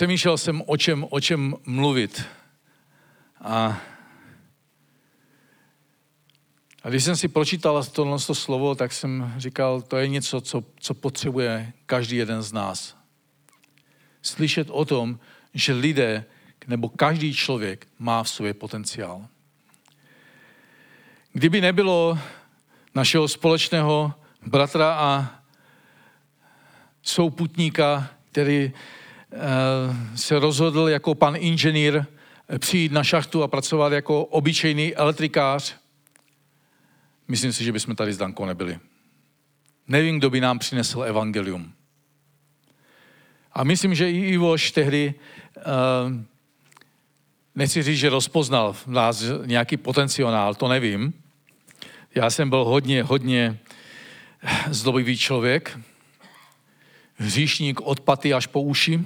přemýšlel jsem, o čem, o čem mluvit. A, a když jsem si pročítal tohle slovo, tak jsem říkal, to je něco, co, co potřebuje každý jeden z nás. Slyšet o tom, že lidé nebo každý člověk má v sobě potenciál. Kdyby nebylo našeho společného bratra a souputníka, který se rozhodl jako pan inženýr eh, přijít na šachtu a pracovat jako obyčejný elektrikář, myslím si, že bychom tady s Dankou nebyli. Nevím, kdo by nám přinesl evangelium. A myslím, že i Ivoš tehdy, eh, nechci říct, že rozpoznal v nás nějaký potenciál, to nevím. Já jsem byl hodně, hodně zdobivý člověk, hříšník od paty až po uši,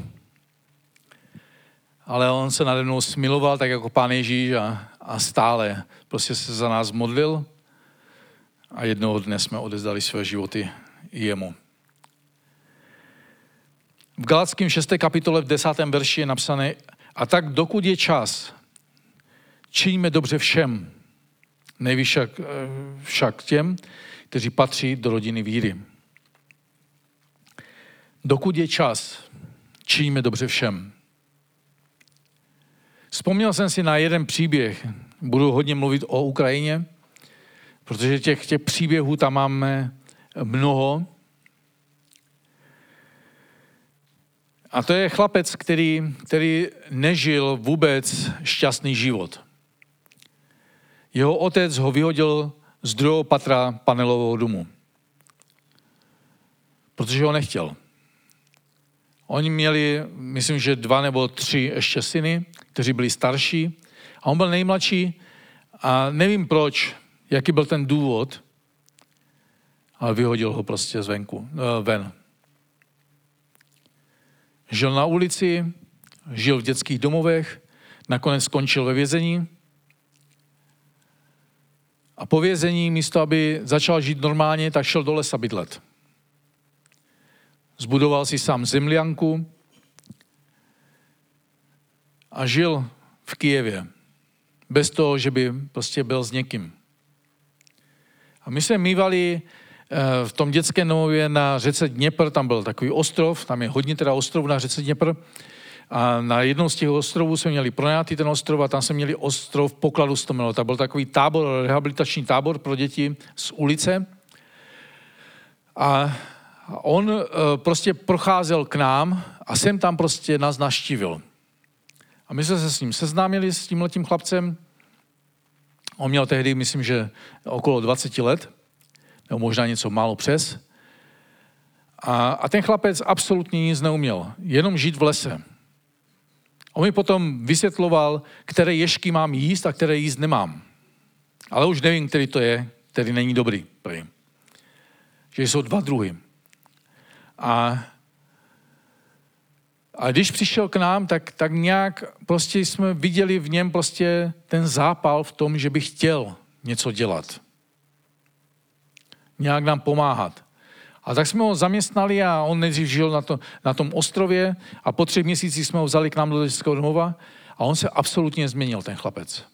ale on se nade mnou smiloval, tak jako pán Ježíš a, a stále prostě se za nás modlil a jednoho dne jsme odezdali své životy jemu. V Galackém 6. kapitole v 10. verši je napsané, a tak dokud je čas, činíme dobře všem, nejvíc však, však těm, kteří patří do rodiny víry. Dokud je čas, činíme dobře všem. Vzpomněl jsem si na jeden příběh. Budu hodně mluvit o Ukrajině, protože těch, těch příběhů tam máme mnoho. A to je chlapec, který, který nežil vůbec šťastný život. Jeho otec ho vyhodil z druhého patra panelového domu, protože ho nechtěl. Oni měli, myslím, že dva nebo tři ještě syny, kteří byli starší. A on byl nejmladší a nevím proč, jaký byl ten důvod, ale vyhodil ho prostě zvenku, eh, ven. Žil na ulici, žil v dětských domovech, nakonec skončil ve vězení. A po vězení, místo aby začal žít normálně, tak šel do lesa bydlet. Zbudoval si sám zemlianku a žil v Kijevě. Bez toho, že by prostě byl s někým. A my jsme mývali eh, v tom dětském domově na řece Dněpr, tam byl takový ostrov, tam je hodně teda ostrov na řece Dněpr, a na jednom z těch ostrovů jsme měli pronajatý ten ostrov a tam jsme měli ostrov pokladu Stomilo. To byl takový tábor, rehabilitační tábor pro děti z ulice. A on eh, prostě procházel k nám a jsem tam prostě nás naštívil. A my jsme se s ním seznámili, s tímhletím chlapcem. On měl tehdy, myslím, že okolo 20 let, nebo možná něco málo přes. A, a ten chlapec absolutně nic neuměl, jenom žít v lese. On mi potom vysvětloval, které ješky mám jíst a které jíst nemám. Ale už nevím, který to je, který není dobrý. Prý. Že jsou dva druhy. A, a když přišel k nám, tak, tak nějak prostě jsme viděli v něm prostě ten zápal v tom, že by chtěl něco dělat. Nějak nám pomáhat. A tak jsme ho zaměstnali a on nejdřív žil na, to, na tom ostrově a po třech měsících jsme ho vzali k nám do dětského domova a on se absolutně změnil, ten chlapec.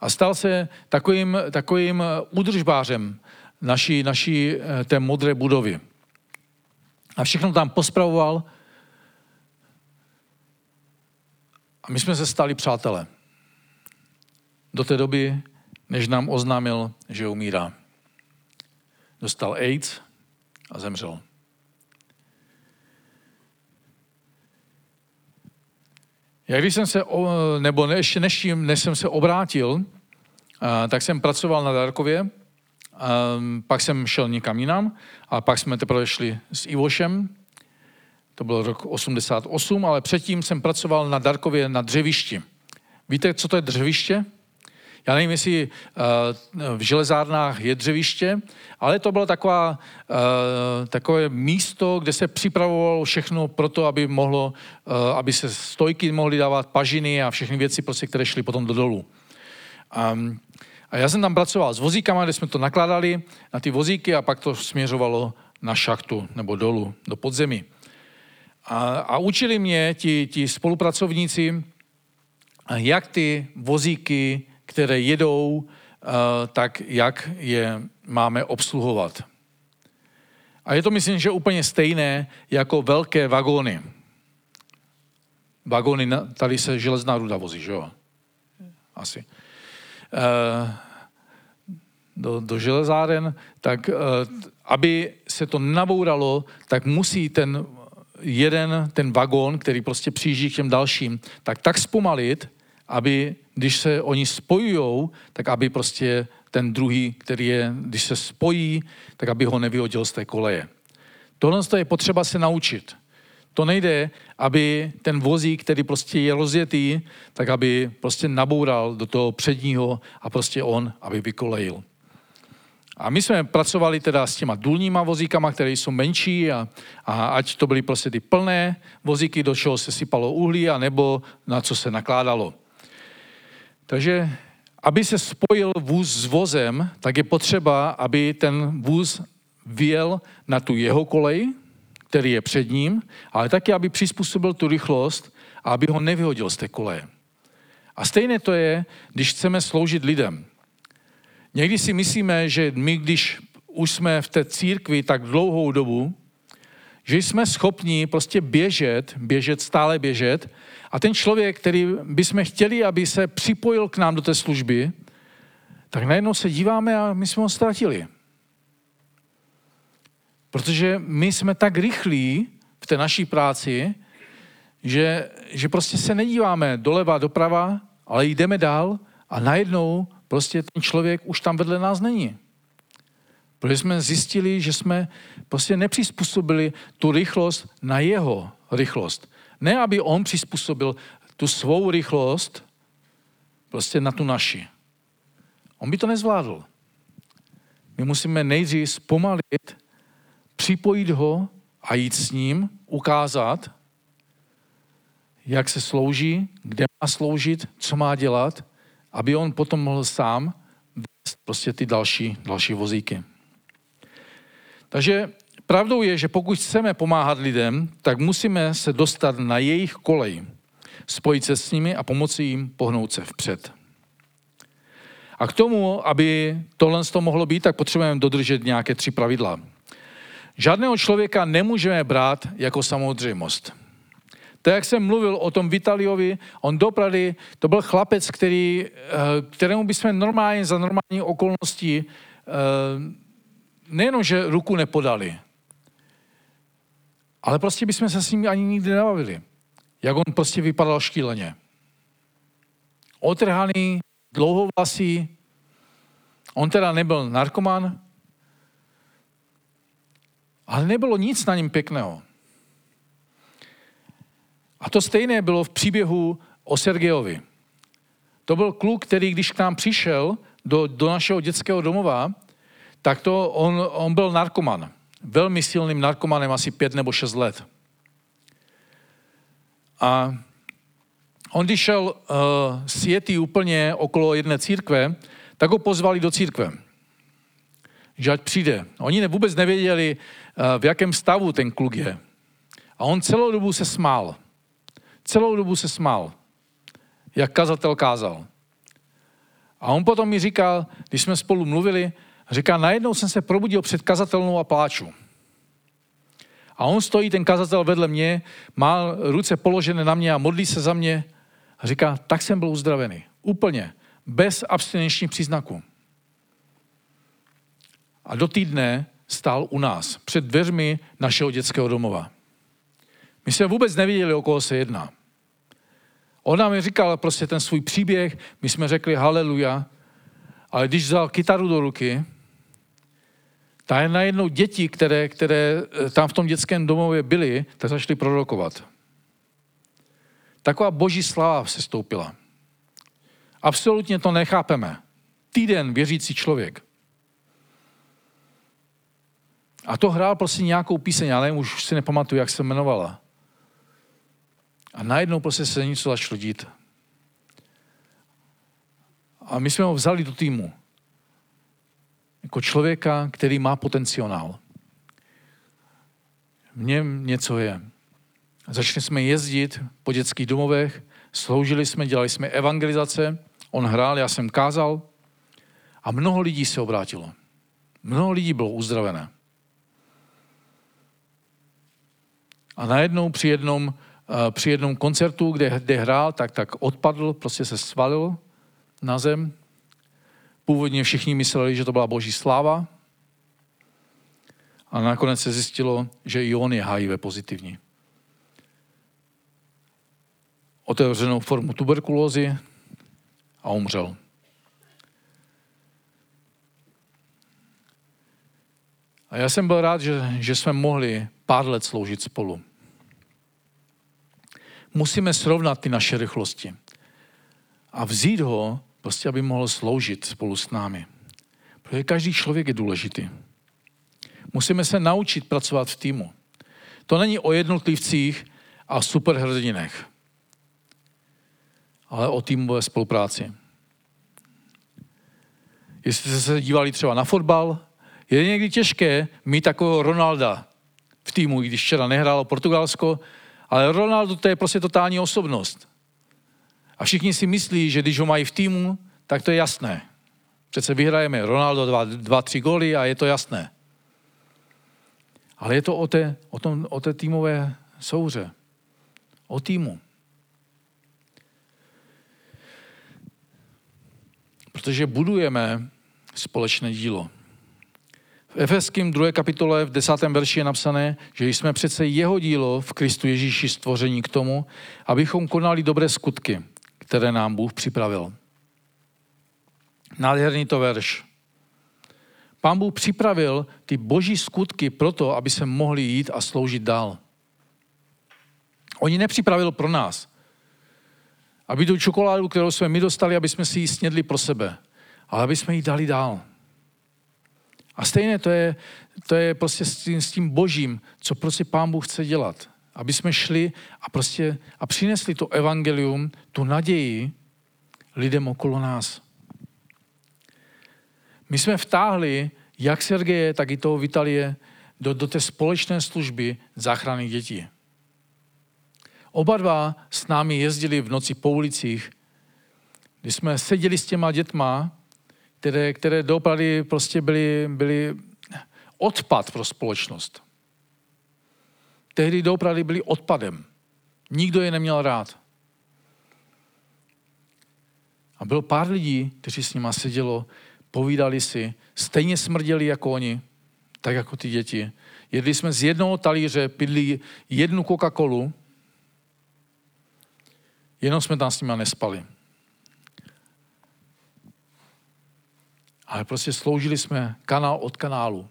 A stal se takovým, takovým údržbářem naší, naší eh, té modré budovy. A všechno tam pospravoval. A my jsme se stali přátelé. Do té doby, než nám oznámil, že umírá. Dostal AIDS a zemřel. Já když jsem se, nebo ještě než, než jsem se obrátil, tak jsem pracoval na Darkově Um, pak jsem šel někam jinam a pak jsme teprve šli s Ivošem. To byl rok 88, ale předtím jsem pracoval na Darkově na dřevišti. Víte, co to je dřeviště? Já nevím, jestli uh, v železárnách je dřeviště, ale to bylo taková, uh, takové místo, kde se připravovalo všechno pro to, aby, mohlo, uh, aby se stojky mohly dávat, pažiny a všechny věci, prostě, které šly potom do dolů. Um, a já jsem tam pracoval s vozíkama, kde jsme to nakládali na ty vozíky a pak to směřovalo na šachtu nebo dolů, do podzemí. A, a učili mě ti, ti spolupracovníci, jak ty vozíky, které jedou, tak jak je máme obsluhovat. A je to, myslím, že úplně stejné jako velké vagóny. Vagóny, tady se železná ruda vozí, že jo? Asi. Do, do železáren, tak aby se to nabouralo, tak musí ten jeden, ten vagón, který prostě přijíždí k těm dalším, tak tak zpomalit, aby když se oni spojují, tak aby prostě ten druhý, který je, když se spojí, tak aby ho nevyhodil z té koleje. Tohle je potřeba se naučit. To nejde, aby ten vozík, který prostě je rozjetý, tak aby prostě naboural do toho předního a prostě on, aby vykolejil. A my jsme pracovali teda s těma důlníma vozíkama, které jsou menší a, a ať to byly prostě ty plné vozíky, do čeho se sypalo uhlí, a nebo na co se nakládalo. Takže aby se spojil vůz s vozem, tak je potřeba, aby ten vůz vyjel na tu jeho kolej, který je před ním, ale taky, aby přizpůsobil tu rychlost a aby ho nevyhodil z té koleje. A stejné to je, když chceme sloužit lidem. Někdy si myslíme, že my, když už jsme v té církvi tak dlouhou dobu, že jsme schopni prostě běžet, běžet, stále běžet a ten člověk, který bychom chtěli, aby se připojil k nám do té služby, tak najednou se díváme a my jsme ho ztratili. Protože my jsme tak rychlí v té naší práci, že, že prostě se nedíváme doleva, doprava, ale jdeme dál a najednou prostě ten člověk už tam vedle nás není. Protože jsme zjistili, že jsme prostě nepřizpůsobili tu rychlost na jeho rychlost. Ne, aby on přizpůsobil tu svou rychlost prostě na tu naši. On by to nezvládl. My musíme nejdřív zpomalit, připojit ho a jít s ním, ukázat, jak se slouží, kde má sloužit, co má dělat, aby on potom mohl sám vést prostě ty další, další vozíky. Takže pravdou je, že pokud chceme pomáhat lidem, tak musíme se dostat na jejich kolej, spojit se s nimi a pomoci jim pohnout se vpřed. A k tomu, aby tohle to mohlo být, tak potřebujeme dodržet nějaké tři pravidla. Žádného člověka nemůžeme brát jako samozřejmost. Tak jak jsem mluvil o tom Vitaliovi, on dopravdy, to byl chlapec, který, eh, kterému bychom normálně za normální okolností eh, nejenom, že ruku nepodali, ale prostě bychom se s ním ani nikdy nebavili. Jak on prostě vypadal štíleně. Otrhaný, dlouhovlasý. On teda nebyl narkoman, ale nebylo nic na něm pěkného. A to stejné bylo v příběhu o Sergejovi. To byl kluk, který když k nám přišel do, do našeho dětského domova, tak to on, on byl narkoman. Velmi silným narkomanem, asi pět nebo šest let. A on když šel uh, světý úplně okolo jedné církve, tak ho pozvali do církve. Že ať přijde. Oni vůbec nevěděli, v jakém stavu ten kluk je. A on celou dobu se smál. Celou dobu se smál, jak kazatel kázal. A on potom mi říkal, když jsme spolu mluvili, Říká, najednou jsem se probudil před kazatelnou a pláču. A on stojí, ten kazatel vedle mě, má ruce položené na mě a modlí se za mě. A říká, tak jsem byl uzdravený. Úplně. Bez abstinenčních příznaků. A do týdne stál u nás, před dveřmi našeho dětského domova. My jsme vůbec nevěděli, o koho se jedná. On nám říkal prostě ten svůj příběh, my jsme řekli haleluja, ale když vzal kytaru do ruky, tak najednou děti, které, které eh, tam v tom dětském domově byly, tak začaly prorokovat. Taková boží sláva se stoupila. Absolutně to nechápeme. Týden věřící člověk. A to hrál prostě nějakou píseň, ale už si nepamatuju, jak se jmenovala. A najednou prostě se něco začalo dít. A my jsme ho vzali do týmu jako člověka, který má potenciál. V něm něco je. Začali jsme jezdit po dětských domovech, sloužili jsme, dělali jsme evangelizace, on hrál, já jsem kázal a mnoho lidí se obrátilo. Mnoho lidí bylo uzdravené. A najednou při jednom, eh, při jednom koncertu, kde, kde hrál, tak, tak odpadl, prostě se svalil na zem. Původně všichni mysleli, že to byla boží sláva. A nakonec se zjistilo, že i on je HIV pozitivní. Otevřenou formu tuberkulózy a umřel. A já jsem byl rád, že, že jsme mohli pár let sloužit spolu. Musíme srovnat ty naše rychlosti a vzít ho, prostě aby mohl sloužit spolu s námi. Protože každý člověk je důležitý. Musíme se naučit pracovat v týmu. To není o jednotlivcích a superhrdinech, ale o týmové spolupráci. Jestli jste se dívali třeba na fotbal, je někdy těžké mít takového Ronalda v týmu, i když včera nehrálo Portugalsko, ale Ronaldo to je prostě totální osobnost. A všichni si myslí, že když ho mají v týmu, tak to je jasné. Přece vyhrajeme Ronaldo dva, dva tři góly a je to jasné. Ale je to o té, o, tom, o té týmové souře. O týmu. Protože budujeme společné dílo. V Efeským 2. kapitole v 10. verši je napsané, že jsme přece jeho dílo v Kristu Ježíši stvoření k tomu, abychom konali dobré skutky, které nám Bůh připravil. Nádherný to verš. Pán Bůh připravil ty boží skutky proto, aby se mohli jít a sloužit dál. Oni nepřipravil pro nás. Aby tu čokoládu, kterou jsme my dostali, aby jsme si ji snědli pro sebe. Ale aby jsme ji dali dál. A stejně to je, to je prostě s tím, s tím božím, co prostě pán Bůh chce dělat. Aby jsme šli a prostě a přinesli to evangelium, tu naději lidem okolo nás. My jsme vtáhli jak Sergeje, tak i toho Vitalie do, do té společné služby záchrany dětí. Oba dva s námi jezdili v noci po ulicích, kdy jsme seděli s těma dětma které, které doopravdy prostě byly, byly odpad pro společnost. Tehdy doopravdy byli odpadem. Nikdo je neměl rád. A bylo pár lidí, kteří s nima sedělo, povídali si, stejně smrděli jako oni, tak jako ty děti. Jedli jsme z jednoho talíře, pidli jednu Coca-Colu, jenom jsme tam s nima nespali. Ale prostě sloužili jsme kanál od kanálu.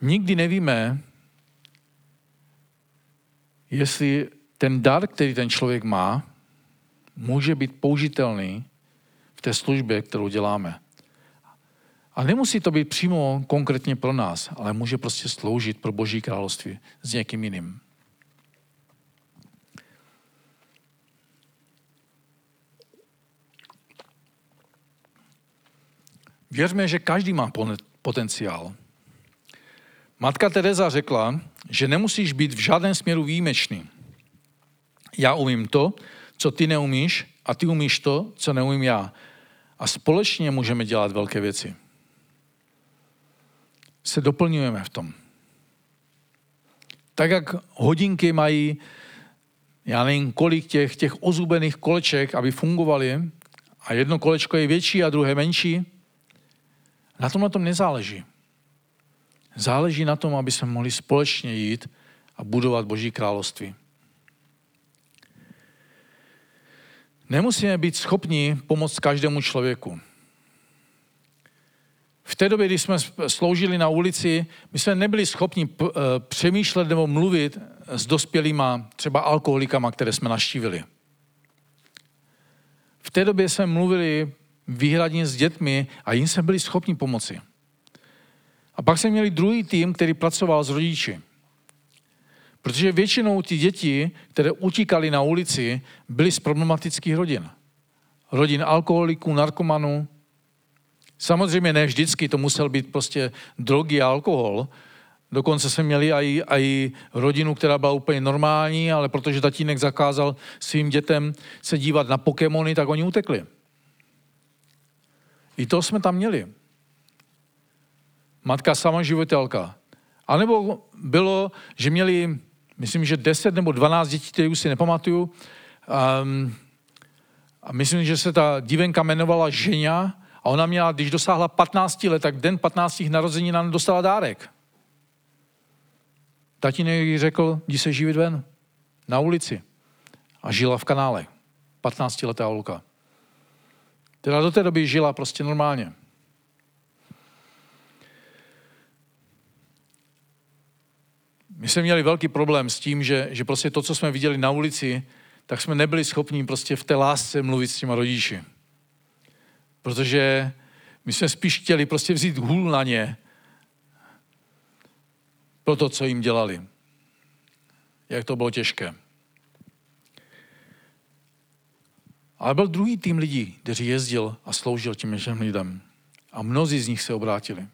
Nikdy nevíme, jestli ten dar, který ten člověk má, může být použitelný v té službě, kterou děláme. A nemusí to být přímo konkrétně pro nás, ale může prostě sloužit pro Boží království s někým jiným. Věřme, že každý má potenciál. Matka Teresa řekla, že nemusíš být v žádném směru výjimečný. Já umím to, co ty neumíš, a ty umíš to, co neumím já. A společně můžeme dělat velké věci. Se doplňujeme v tom. Tak jak hodinky mají, já nevím, kolik těch, těch ozubených koleček, aby fungovaly, a jedno kolečko je větší a druhé menší, na tom na tom nezáleží. Záleží na tom, aby jsme mohli společně jít a budovat Boží království. Nemusíme být schopni pomoct každému člověku. V té době, když jsme sloužili na ulici, my jsme nebyli schopni eh, přemýšlet nebo mluvit s dospělýma, třeba alkoholikama, které jsme naštívili. V té době jsme mluvili výhradně s dětmi a jim jsme byli schopni pomoci. A pak jsme měli druhý tým, který pracoval s rodiči. Protože většinou ty děti, které utíkali na ulici, byly z problematických rodin. Rodin alkoholiků, narkomanů. Samozřejmě ne vždycky to musel být prostě drogy a alkohol. Dokonce jsme měli i, i rodinu, která byla úplně normální, ale protože tatínek zakázal svým dětem se dívat na Pokémony, tak oni utekli. I to jsme tam měli. Matka sama životelka. A nebo bylo, že měli, myslím, že 10 nebo 12 dětí, které už si nepamatuju. Um, a myslím, že se ta dívenka jmenovala Ženia a ona měla, když dosáhla 15 let, tak den 15. narození nám dostala dárek. Tatínek jí řekl, jdi se živit ven, na ulici. A žila v kanále. 15 letá holka. Teda do té doby žila prostě normálně. My jsme měli velký problém s tím, že, že prostě to, co jsme viděli na ulici, tak jsme nebyli schopni prostě v té lásce mluvit s těma rodiči. Protože my jsme spíš chtěli prostě vzít hůl na ně pro to, co jim dělali. Jak to bylo těžké. Ale byl druhý tým lidí, kteří jezdil a sloužil těm lidem. A mnozí z nich se obrátili.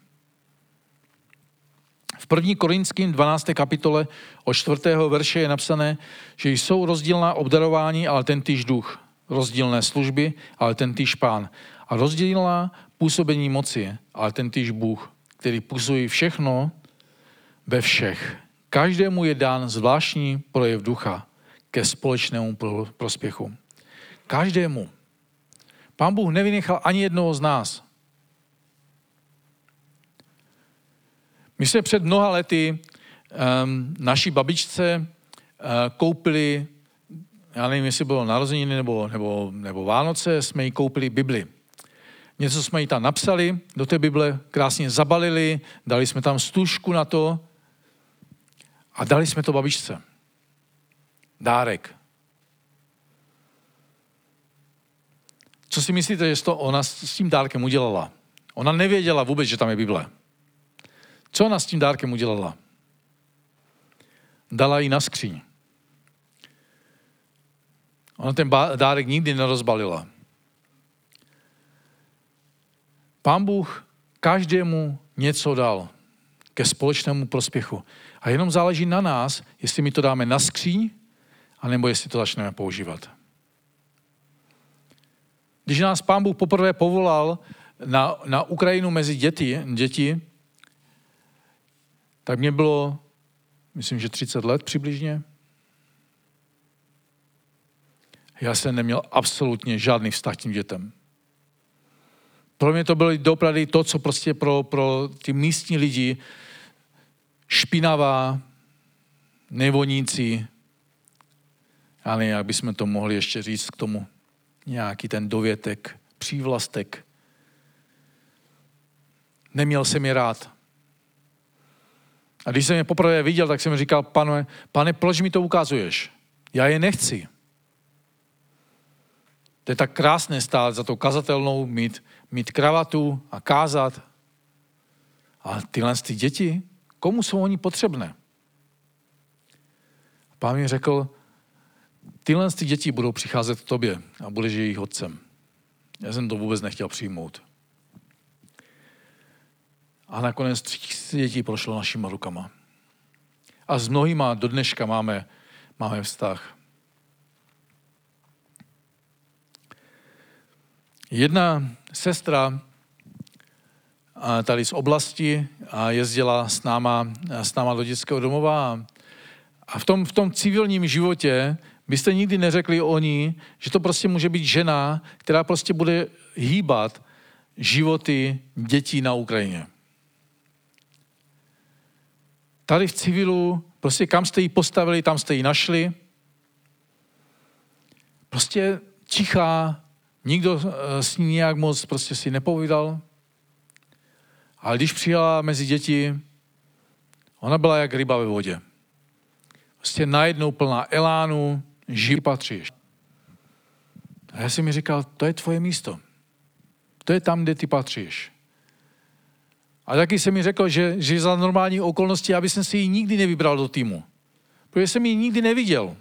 V 1. Korinským 12. kapitole o 4. verše je napsané, že jsou rozdílná obdarování, ale ten týž duch. Rozdílné služby, ale ten týž pán. A rozdílná působení moci, ale ten týž Bůh, který působí všechno ve všech. Každému je dán zvláštní projev ducha ke společnému prospěchu. Každému. Pán Bůh nevynechal ani jednoho z nás. My jsme před mnoha lety um, naší babičce uh, koupili, já nevím, jestli bylo narozeniny nebo, nebo, nebo Vánoce, jsme jí koupili Bibli. Něco jsme jí tam napsali, do té Bible krásně zabalili, dali jsme tam stužku na to a dali jsme to babičce. Dárek. Co si myslíte, že to ona s tím dárkem udělala? Ona nevěděla vůbec, že tam je Bible. Co ona s tím dárkem udělala? Dala ji na skříň. Ona ten dárek nikdy nerozbalila. Pán Bůh každému něco dal ke společnému prospěchu. A jenom záleží na nás, jestli my to dáme na skříň, anebo jestli to začneme používat. Když nás pán Bůh poprvé povolal na, na Ukrajinu mezi děti, děti, tak mě bylo, myslím, že 30 let přibližně. Já jsem neměl absolutně žádný vztah k tím dětem. Pro mě to bylo dopravdy to, co prostě pro, pro ty místní lidi špinavá, nevonící, nevím, jak bychom to mohli ještě říct k tomu, nějaký ten dovětek, přívlastek. Neměl jsem je rád. A když jsem je poprvé viděl, tak jsem říkal, pane, pane, proč mi to ukazuješ? Já je nechci. To je tak krásné stát za to kazatelnou, mít, mít kravatu a kázat. A tyhle ty děti, komu jsou oni potřebné? Pán mi řekl, tyhle ty děti budou přicházet k tobě a budeš jejich otcem. Já jsem to vůbec nechtěl přijmout. A nakonec tři dětí prošlo našima rukama. A s mnohýma do dneška máme, máme vztah. Jedna sestra tady z oblasti a jezdila s náma, s náma do dětského domova a v tom, v tom civilním životě byste nikdy neřekli o ní, že to prostě může být žena, která prostě bude hýbat životy dětí na Ukrajině. Tady v civilu, prostě kam jste ji postavili, tam jste ji našli. Prostě tichá, nikdo eh, s ní nějak moc prostě si nepovídal. Ale když přijela mezi děti, ona byla jak ryba ve vodě. Prostě najednou plná elánu, živ patříš. A já jsem mi říkal, to je tvoje místo. To je tam, kde ty patříš. A taky jsem mi řekl, že, že za normální okolnosti, aby jsem si ji nikdy nevybral do týmu. Protože jsem ji nikdy neviděl.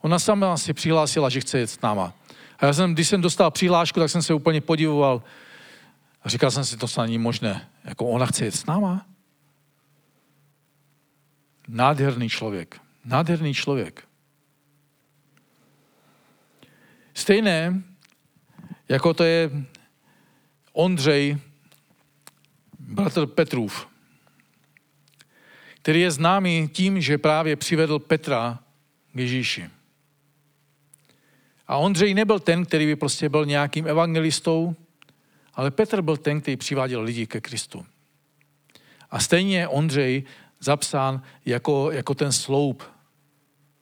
Ona sama si přihlásila, že chce jet s náma. A já jsem, když jsem dostal přihlášku, tak jsem se úplně podivoval. A říkal jsem si, to snad není možné. Jako ona chce jet s náma? Nádherný člověk. Nádherný člověk. Stejné, jako to je Ondřej, bratr Petrův, který je známý tím, že právě přivedl Petra k Ježíši. A Ondřej nebyl ten, který by prostě byl nějakým evangelistou, ale Petr byl ten, který přiváděl lidi ke Kristu. A stejně je Ondřej zapsán jako, jako ten sloup,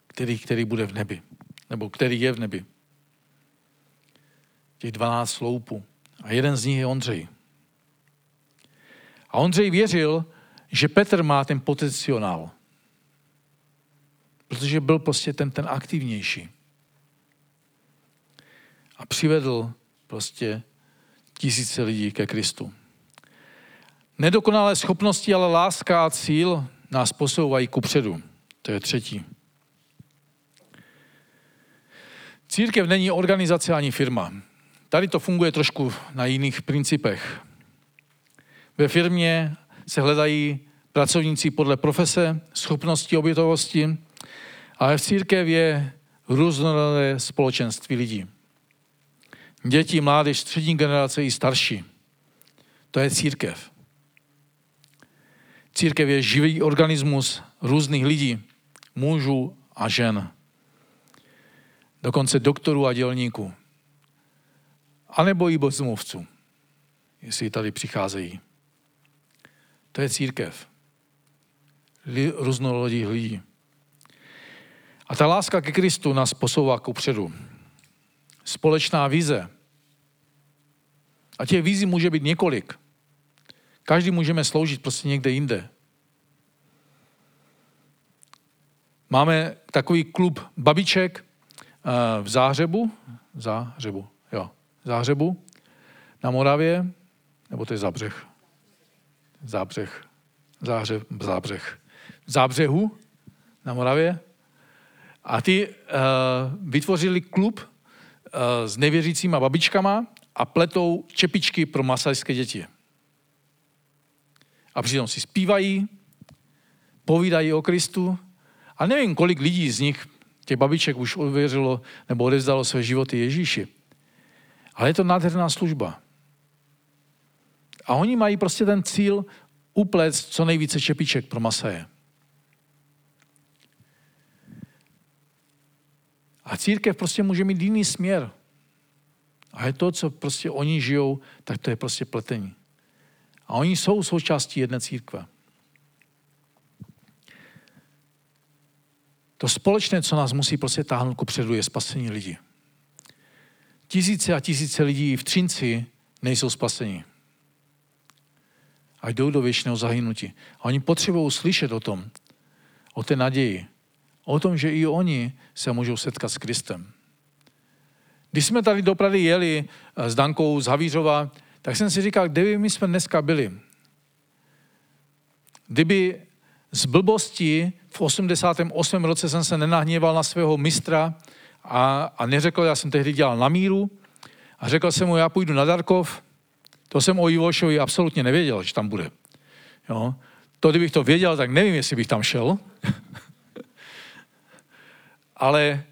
který, který bude v nebi, nebo který je v nebi. Těch 12 sloupů. A jeden z nich je Ondřej. A Ondřej věřil, že Petr má ten potenciál. Protože byl prostě ten, ten aktivnější. A přivedl prostě tisíce lidí ke Kristu. Nedokonalé schopnosti, ale láska a cíl nás posouvají ku předu. To je třetí. Církev není organizace ani firma. Tady to funguje trošku na jiných principech. Ve firmě se hledají pracovníci podle profese, schopnosti, obětovosti, ale v církev je různorodé společenství lidí. Děti, mládež, střední generace i starší. To je církev. Církev je živý organismus různých lidí, mužů a žen. Dokonce doktorů a dělníků. A nebo i bezmluvců, jestli tady přicházejí. To je církev. Různorodých lidí. A ta láska ke Kristu nás posouvá ku předu. Společná vize. A těch vízí může být několik. Každý můžeme sloužit prostě někde jinde. Máme takový klub babiček eh, v Záhřebu, Záhřebu, Záhřebu, na Moravě, nebo to je Zabřeh? Zábřeh, Záhřeb, Zábřeh. Zábřehu na Moravě. A ty uh, vytvořili klub uh, s nevěřícíma babičkama a pletou čepičky pro masajské děti. A přitom si zpívají, povídají o Kristu. A nevím, kolik lidí z nich, těch babiček, už uvěřilo nebo odevzdalo své životy Ježíši. Ale je to nádherná služba. A oni mají prostě ten cíl uplet co nejvíce čepiček pro Masaje. A církev prostě může mít jiný směr. A je to, co prostě oni žijou, tak to je prostě pletení. A oni jsou součástí jedné církve. To společné, co nás musí prostě táhnout ku předu, je spasení lidí. Tisíce a tisíce lidí v Třinci nejsou spaseni. A jdou do věčného zahynutí. A oni potřebují slyšet o tom, o té naději, o tom, že i oni se můžou setkat s Kristem. Když jsme tady do Prady jeli eh, s Dankou z Havířova, tak jsem si říkal, kde by my jsme dneska byli. Kdyby z blbosti v 88. roce jsem se nenahněval na svého mistra a, a neřekl, já jsem tehdy dělal na míru a řekl jsem mu, já půjdu na Darkov. To jsem o Ivošovi absolutně nevěděl, že tam bude. Jo? To, kdybych to věděl, tak nevím, jestli bych tam šel. Ale e,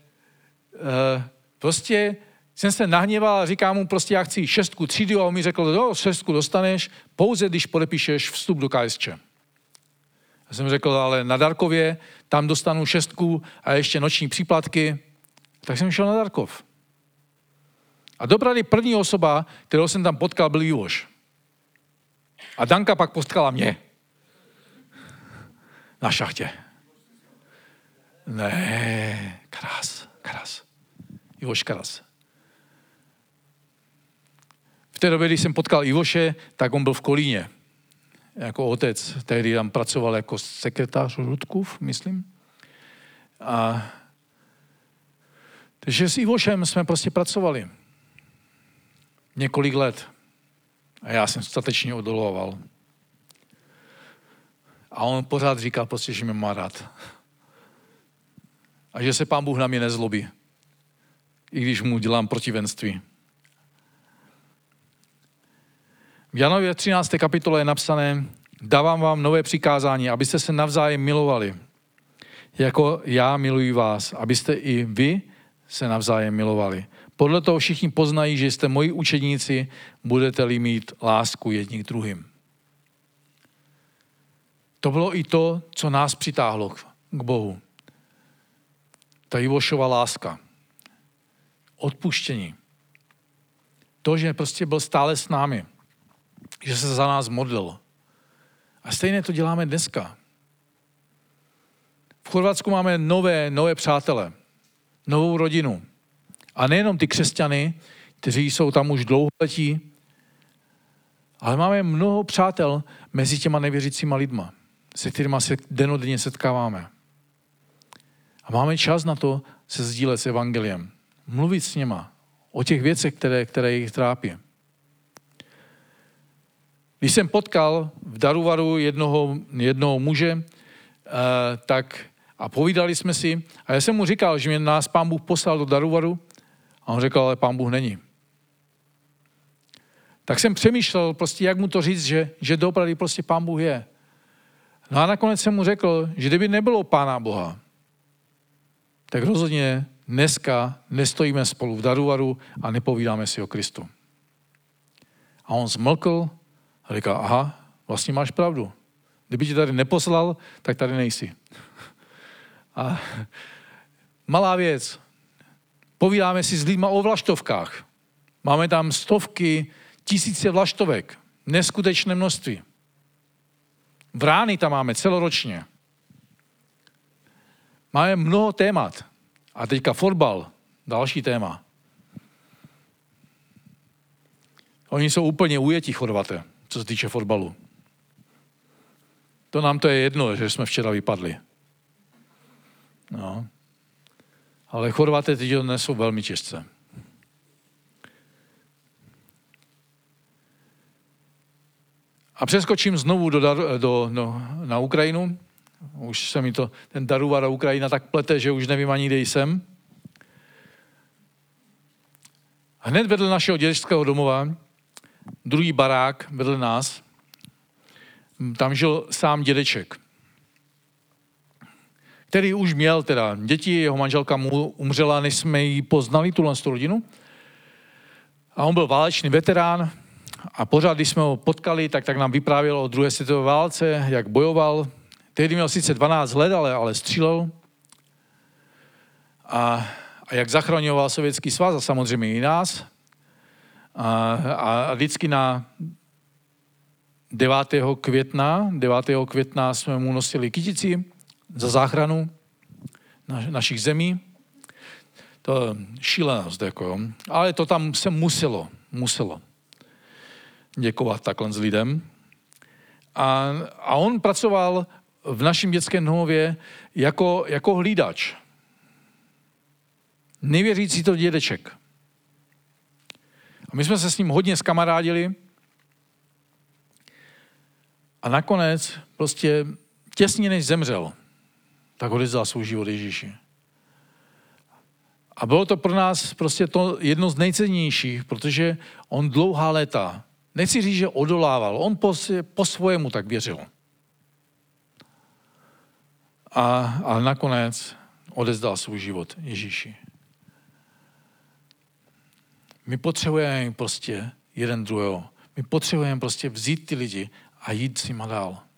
prostě jsem se nahněval a říkám mu prostě, já chci šestku třídy a on mi řekl, no, šestku dostaneš pouze, když podepíšeš vstup do KSČ. Já jsem řekl, ale na Darkově tam dostanu šestku a ještě noční příplatky. Tak jsem šel na Darkov. A dobrali první osoba, kterou jsem tam potkal, byl Juvoš. A Danka pak potkala mě. Na šachtě. Ne, krás, krás. Ivoš Kras té době, když jsem potkal Ivoše, tak on byl v Kolíně. Jako otec, tehdy tam pracoval jako sekretář Rudkův, myslím. A takže s Ivošem jsme prostě pracovali. Několik let. A já jsem statečně odoloval. A on pořád říkal prostě, že mě má rád. A že se pán Bůh na mě nezlobí. I když mu dělám protivenství. V Janově 13. kapitole je napsané, dávám vám nové přikázání, abyste se navzájem milovali, jako já miluji vás, abyste i vy se navzájem milovali. Podle toho všichni poznají, že jste moji učedníci, budete-li mít lásku jedni k druhým. To bylo i to, co nás přitáhlo k Bohu. Ta Ivošova láska. Odpuštění. To, že prostě byl stále s námi. Že se za nás modlil. A stejně to děláme dneska. V Chorvatsku máme nové, nové přátele, novou rodinu. A nejenom ty křesťany, kteří jsou tam už dlouholetí, ale máme mnoho přátel mezi těma nevěřícíma lidma, se kterými se denodenně setkáváme. A máme čas na to se sdílet s evangeliem. Mluvit s něma o těch věcech, které, které jich trápí. Když jsem potkal v Daruvaru jednoho, jednoho muže, eh, tak a povídali jsme si a já jsem mu říkal, že mě nás pán Bůh poslal do Daruvaru a on řekl, ale pán Bůh není. Tak jsem přemýšlel prostě, jak mu to říct, že, že dopravdy prostě pán Bůh je. No a nakonec jsem mu řekl, že kdyby nebylo pána Boha, tak rozhodně dneska nestojíme spolu v Daruvaru a nepovídáme si o Kristu. A on zmlkl a říká, aha, vlastně máš pravdu. Kdyby tě tady neposlal, tak tady nejsi. A malá věc. Povídáme si s lidma o vlaštovkách. Máme tam stovky, tisíce vlaštovek. Neskutečné množství. Vrány tam máme celoročně. Máme mnoho témat. A teďka fotbal, další téma. Oni jsou úplně ujetí Chorvate, co se týče fotbalu. To nám to je jedno, že jsme včera vypadli. No. Ale Chorvaté teď nesou velmi těžce. A přeskočím znovu do, do, no, na Ukrajinu. Už se mi to, ten Daruvar a Ukrajina tak plete, že už nevím ani, kde jsem. Hned vedle našeho dědečského domova, druhý barák vedle nás, tam žil sám dědeček, který už měl teda děti, jeho manželka mu umřela, než jsme ji poznali, tuhle rodinu. A on byl válečný veterán a pořád, když jsme ho potkali, tak, tak nám vyprávěl o druhé světové válce, jak bojoval, Tehdy měl sice 12 let, ale, ale střílel. A, a jak zachraňoval Sovětský svaz a samozřejmě i nás. A, a vždycky na 9. května, 9. května jsme mu nosili kytici za záchranu na, našich zemí. To šílenost, jako, jo. ale to tam se muselo, muselo děkovat takhle s lidem. A, a on pracoval v našem dětském domově jako, jako hlídač. Nevěřící to dědeček. A my jsme se s ním hodně skamarádili a nakonec prostě těsně než zemřel, tak odevzdal svůj život Ježíši. A bylo to pro nás prostě to jedno z nejcennějších, protože on dlouhá léta, nechci říct, že odolával, on po, po svojemu tak věřil. A, a nakonec odezdal svůj život Ježíši. My potřebujeme prostě jeden druhého. My potřebujeme prostě vzít ty lidi a jít s nima dál.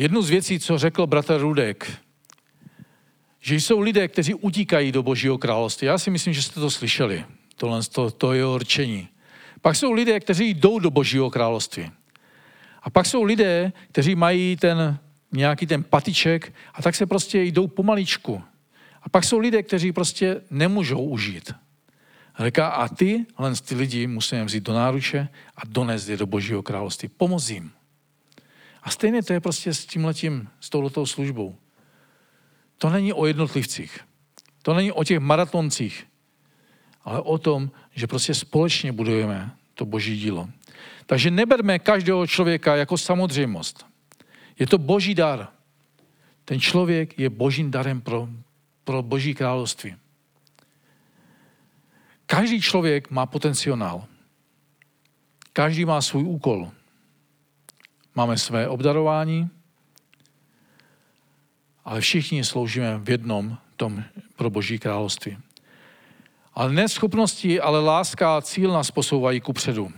Jednu z věcí, co řekl bratr Rudek, že jsou lidé, kteří utíkají do Božího království. Já si myslím, že jste to slyšeli. Tohle, to, to je určení. Pak jsou lidé, kteří jdou do Božího království. A pak jsou lidé, kteří mají ten nějaký ten patiček a tak se prostě jdou pomaličku. A pak jsou lidé, kteří prostě nemůžou užít. Říká, a ty, len ty lidi musíme vzít do náruče a donést je do Božího království. Pomoz jim. A stejně to je prostě s tím letím, s touhletou službou. To není o jednotlivcích. To není o těch maratoncích. Ale o tom, že prostě společně budujeme to boží dílo. Takže neberme každého člověka jako samozřejmost. Je to boží dar. Ten člověk je božím darem pro, pro boží království. Každý člověk má potenciál. Každý má svůj úkol. Máme své obdarování ale všichni sloužíme v jednom tom pro Boží království. Ale neschopnosti, ale láska a cíl nás posouvají ku předu.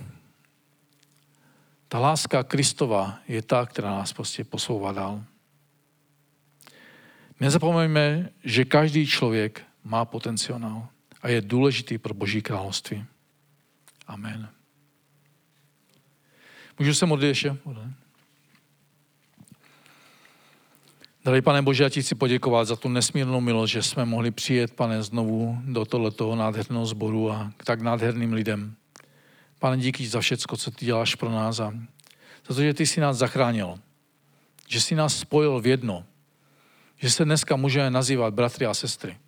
Ta láska Kristova je ta, která nás prostě posouvá dál. Nezapomeňme, že každý člověk má potenciál a je důležitý pro Boží království. Amen. Můžu se modlit ještě? Drahý pane Bože, já ti chci poděkovat za tu nesmírnou milost, že jsme mohli přijet, pane, znovu do tohoto nádherného sboru a k tak nádherným lidem. Pane, díky za všecko, co ty děláš pro nás a za to, že ty jsi nás zachránil. Že jsi nás spojil v jedno. Že se dneska můžeme nazývat bratry a sestry.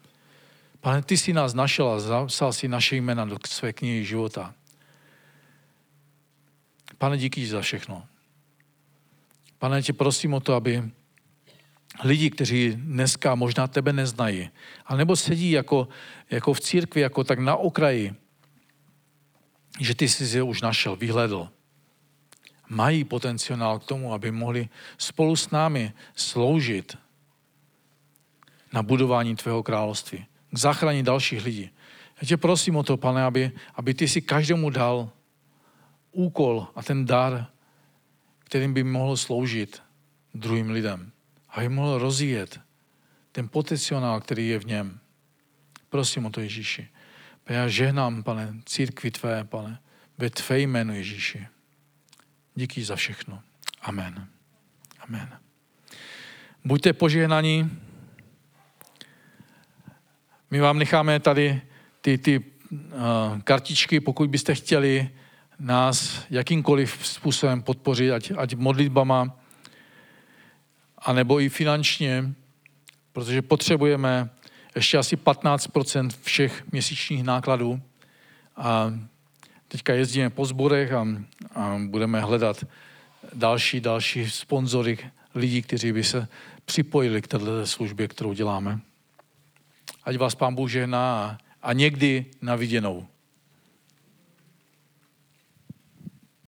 Pane, ty jsi nás našel a zapsal si naše jména do své knihy života. Pane, díky za všechno. Pane, tě prosím o to, aby lidi, kteří dneska možná tebe neznají, a nebo sedí jako, jako v církvi, jako tak na okraji, že ty jsi je už našel, vyhledl. Mají potenciál k tomu, aby mohli spolu s námi sloužit na budování tvého království, k záchraně dalších lidí. Já tě prosím o to, pane, aby, aby ty si každému dal úkol a ten dar, kterým by mohl sloužit druhým lidem. Aby mohl rozvíjet ten potenciál, který je v něm. Prosím o to, Ježíši. Já žehnám, pane, církvi tvé, pane, ve tvé jménu, Ježíši. Díky za všechno. Amen. Amen. Buďte požehnaní. My vám necháme tady ty, ty uh, kartičky, pokud byste chtěli nás jakýmkoliv způsobem podpořit, ať, ať modlitbama, anebo i finančně, protože potřebujeme ještě asi 15% všech měsíčních nákladů. A teďka jezdíme po zborech a, a budeme hledat další, další sponzory, lidí, kteří by se připojili k této službě, kterou děláme. Ať vás Pán Bůh žehná a, někdy na viděnou.